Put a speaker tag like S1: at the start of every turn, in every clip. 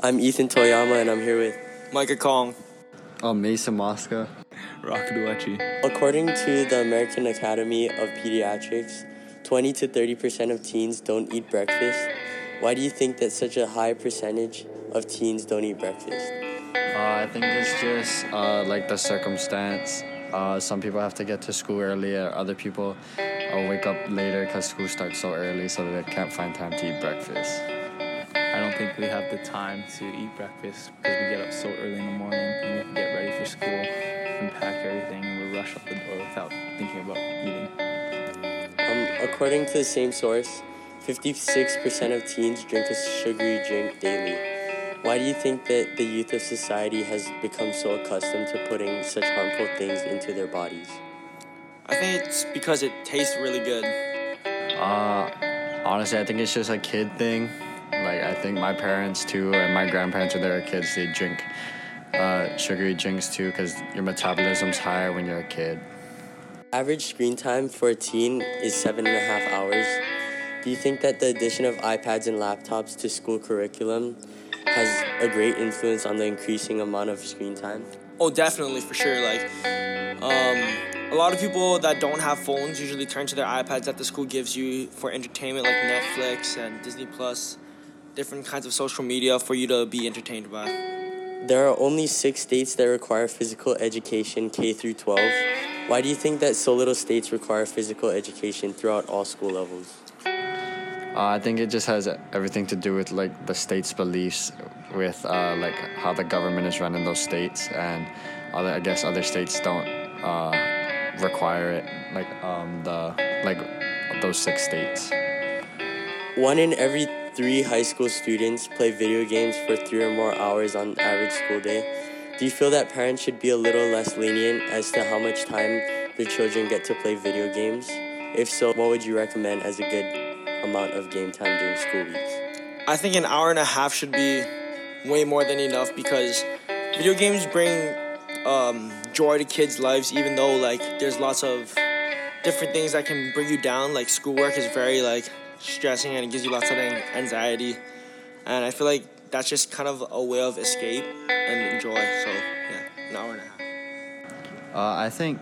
S1: I'm Ethan Toyama, and I'm here with
S2: Micah Kong.
S3: Oh, Mason Mosca.
S4: Rock Duachi.
S1: According to the American Academy of Pediatrics, 20 to 30 percent of teens don't eat breakfast. Why do you think that such a high percentage of teens don't eat breakfast?
S3: Uh, I think it's just uh, like the circumstance. Uh, some people have to get to school earlier. Other people uh, wake up later because school starts so early, so they can't find time to eat breakfast.
S4: I don't think we have the time to eat breakfast because we get up so early in the morning and we have to get ready for school and pack everything and we rush out the door without thinking about eating.
S1: Um, according to the same source, 56% of teens drink a sugary drink daily. Why do you think that the youth of society has become so accustomed to putting such harmful things into their bodies?
S2: I think it's because it tastes really good.
S3: Uh, honestly, I think it's just a kid thing. Like I think my parents too, and my grandparents when they were kids, they drink uh, sugary drinks too, because your metabolism's higher when you're a kid.
S1: Average screen time for a teen is seven and a half hours. Do you think that the addition of iPads and laptops to school curriculum has a great influence on the increasing amount of screen time?
S2: Oh, definitely, for sure. Like, um, a lot of people that don't have phones usually turn to their iPads that the school gives you for entertainment, like Netflix and Disney Plus, different kinds of social media for you to be entertained by.
S1: There are only six states that require physical education K through 12. Why do you think that so little states require physical education throughout all school levels?
S3: Uh, I think it just has everything to do with like the state's beliefs with uh, like how the government is run in those states, and other I guess other states don't uh, require it like um, the like those six states.
S1: One in every three high school students play video games for three or more hours on average school day. Do you feel that parents should be a little less lenient as to how much time their children get to play video games? If so, what would you recommend as a good amount of game time during school weeks?
S2: I think an hour and a half should be way more than enough because video games bring um, joy to kids' lives, even though like there's lots of different things that can bring you down. Like schoolwork is very like stressing and it gives you lots of anxiety, and I feel like that's just kind of a way of escape and enjoy. So yeah, an hour and a half.
S3: Uh, I think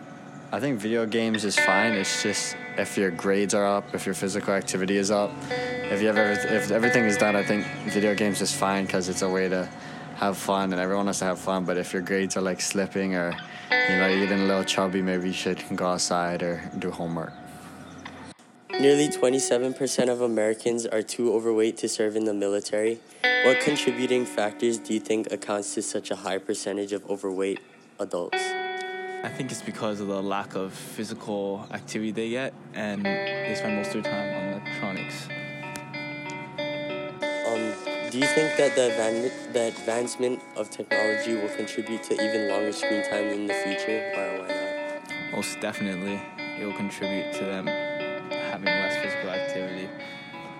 S3: I think video games is fine. It's just if your grades are up, if your physical activity is up, if you have every, if everything is done, I think video games is fine because it's a way to have fun and everyone has to have fun. But if your grades are like slipping or you know you're getting a little chubby, maybe you should go outside or do homework.
S1: Nearly 27% of Americans are too overweight to serve in the military. What contributing factors do you think accounts to such a high percentage of overweight adults?
S4: I think it's because of the lack of physical activity they get and they spend most of their time on electronics.
S1: Um, do you think that the, advan- the advancement of technology will contribute to even longer screen time in the future, or why not?
S4: Most definitely, it will contribute to them having less physical activity.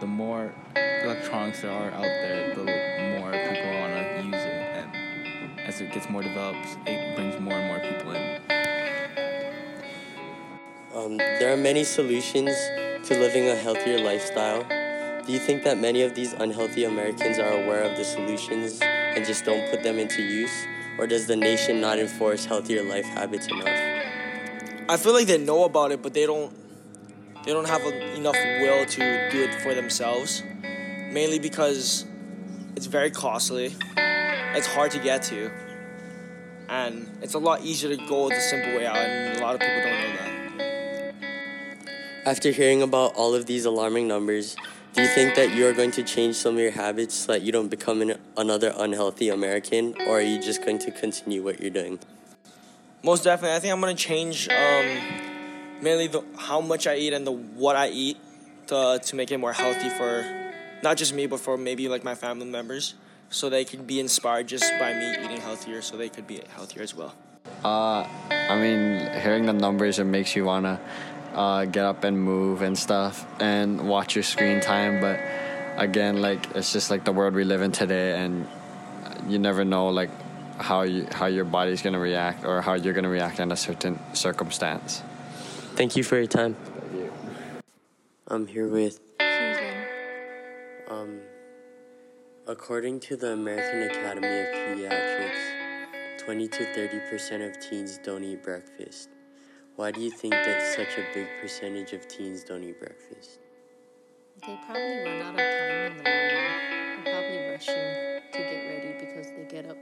S4: The more electronics there are out there, the more people want to use it, and as it gets more developed, it brings more and more people in.
S1: Um, there are many solutions to living a healthier lifestyle. Do you think that many of these unhealthy Americans are aware of the solutions and just don't put them into use? Or does the nation not enforce healthier life habits enough?
S2: I feel like they know about it, but they don't. They don't have a, enough will to do it for themselves. Mainly because it's very costly. It's hard to get to, and it's a lot easier to go the simple way out. And a lot of people don't know that.
S1: After hearing about all of these alarming numbers, do you think that you are going to change some of your habits so that you don't become an, another unhealthy American, or are you just going to continue what you're doing?
S2: Most definitely, I think I'm gonna change um, mainly the how much I eat and the what I eat to to make it more healthy for not just me, but for maybe like my family members, so they can be inspired just by me eating healthier, so they could be healthier as well.
S3: Uh, I mean, hearing the numbers, it makes you wanna uh, get up and move and stuff and watch your screen time. But again, like it's just like the world we live in today, and you never know like how you how your body's gonna react or how you're gonna react in a certain circumstance.
S1: Thank you for your time. I'm here with
S5: Susan.
S1: um, According to the American Academy of Pediatrics, 20 to 30% of teens don't eat breakfast. Why do you think that such a big percentage of teens don't eat breakfast?
S5: They probably run out of time in the morning. They're probably rushing to get ready because they get up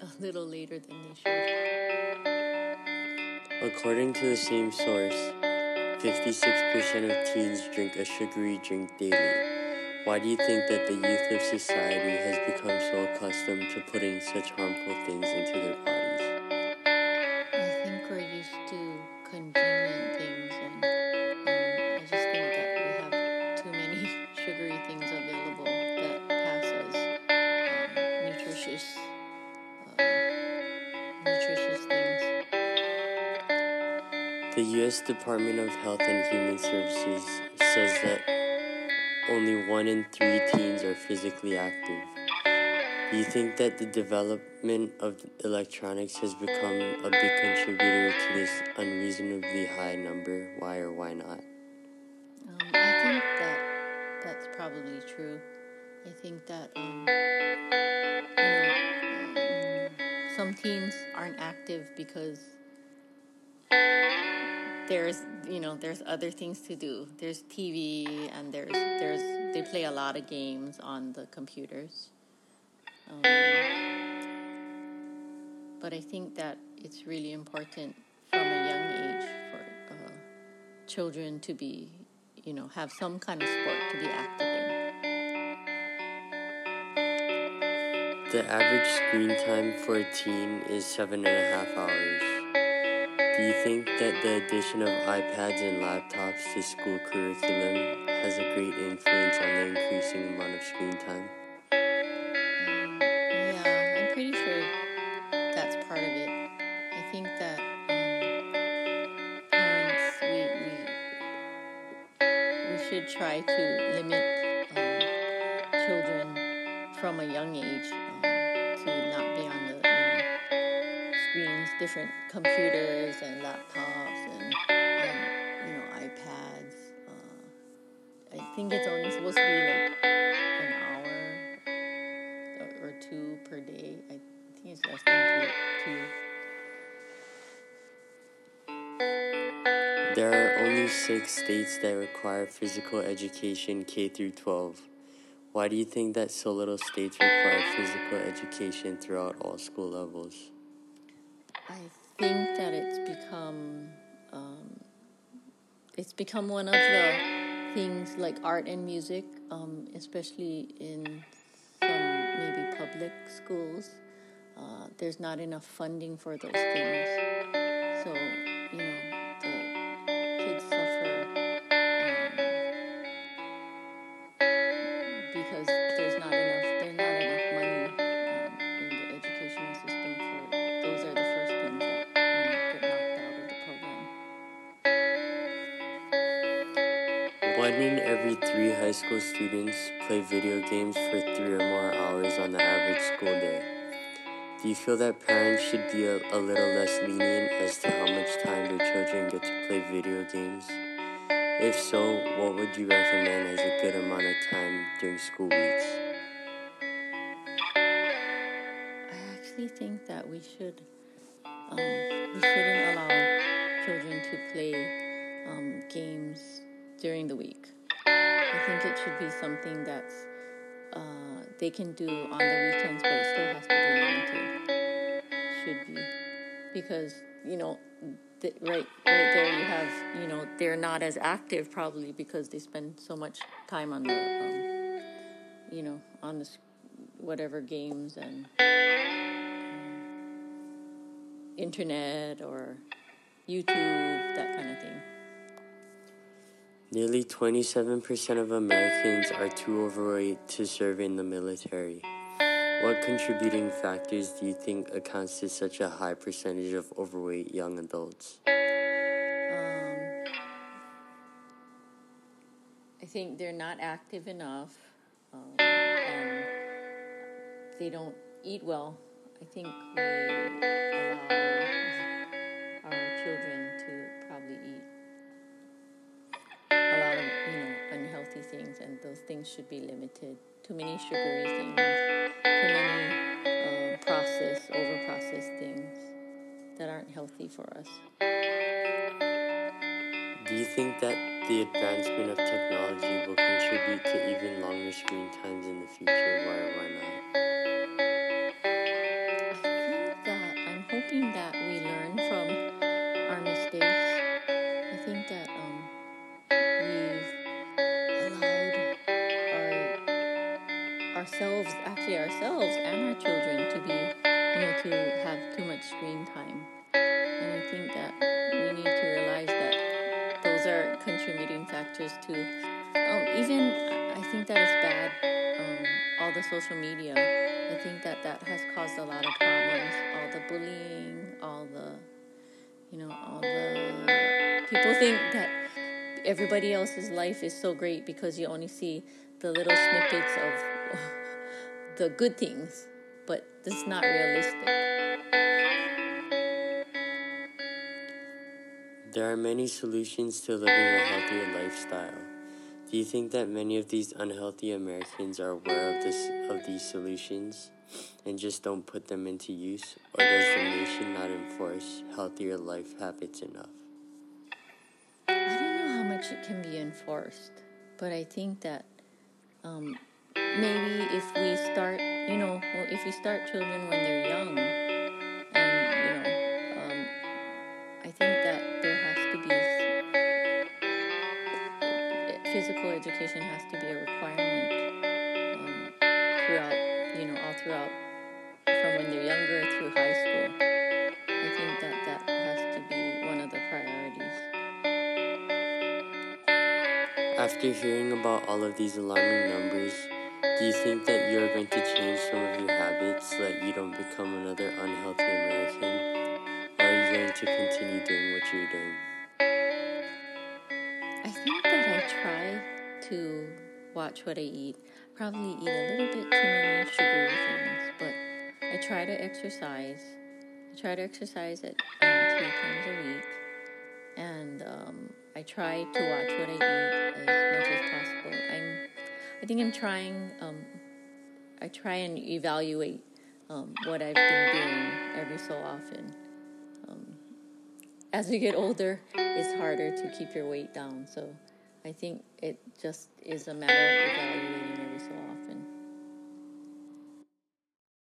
S5: a little later than they should.
S1: According to the same source, 56% of teens drink a sugary drink daily. Why do you think that the youth of society has become so accustomed to putting such harmful things into their bodies? The U.S. Department of Health and Human Services says that only one in three teens are physically active. Do you think that the development of electronics has become a big contributor to this unreasonably high number? Why or why not?
S5: Um, I think that that's probably true. I think that um, you know um, some teens aren't active because there's you know there's other things to do. There's TV and there's there's they play a lot of games on the computers. Um, but I think that it's really important from a young age for uh, children to be you know have some kind of sport to be active in.
S1: The average screen time for a teen is seven and a half hours. Do you think that the addition of iPads and laptops to school curriculum has a great influence on the increasing amount of screen time?
S5: Yeah, I'm pretty sure that's part of it. I think that um, parents we, we we should try to limit um, children from a young age um, different computers and laptops and um, you know iPads. Uh, I think it's only supposed to be like an hour or- or two per day. I think it's less than two. two.
S1: There are only six states that require physical education K through 12. Why do you think that so little states require physical education throughout all school levels?
S5: I think that it's become um, it's become one of the things like art and music, um, especially in some maybe public schools. Uh, there's not enough funding for those things, so you know
S1: One in every three high school students play video games for three or more hours on the average school day. Do you feel that parents should be a, a little less lenient as to how much time their children get to play video games? If so, what would you recommend as a good amount of time during school weeks?
S5: I actually think that we should um, we shouldn't allow children to play um, games during the week. I think it should be something that's uh, they can do on the weekends, but it still has to be limited. Should be because you know th- right right there you have you know they're not as active probably because they spend so much time on the um, you know on the whatever games and internet or YouTube, that kind of thing.
S1: Nearly 27% of Americans are too overweight to serve in the military. What contributing factors do you think accounts to such a high percentage of overweight young adults?
S5: Um, I think they're not active enough, um, and they don't eat well. I think we allow a lot of you know unhealthy things, and those things should be limited too many sugary things, too many uh, processed, over processed things that aren't healthy for us.
S1: Do you think that the advancement of technology will contribute to even longer screen times in the future? Why or why not?
S5: I think that I'm hoping that we learn from our mistakes. I think that ourselves, actually ourselves and our children, to be, you know, to have too much screen time. And I think that we need to realize that those are contributing factors to, um, even I think that it's bad. Um, all the social media. I think that that has caused a lot of problems. All the bullying, all the, you know, all the people think that everybody else's life is so great because you only see the little snippets of the good things, but that's not realistic.
S1: There are many solutions to living a healthier lifestyle. Do you think that many of these unhealthy Americans are aware of this of these solutions and just don't put them into use, or does the nation not enforce healthier life habits enough?
S5: I don't know how much it can be enforced, but I think that um, maybe if we start, you know, well, if we start children when they're young, and you know, um, I think that there has to be physical education has to be a requirement um, throughout, you know, all throughout from when they're younger through high school. I think that that has to be one of the priorities.
S1: After hearing about all of these alarming numbers, do you think that you're going to change some of your habits so that you don't become another unhealthy American? Or are you going to continue doing what you're doing?
S5: I think that I try to watch what I eat. Probably eat a little bit too many sugary things, but I try to exercise. I try to exercise at um, three times a week, and um, I try to watch what I eat as much as possible. I'm, I think I'm trying. Um, I try and evaluate um, what I've been doing every so often. Um, as you get older, it's harder to keep your weight down. So I think it just is a matter of evaluating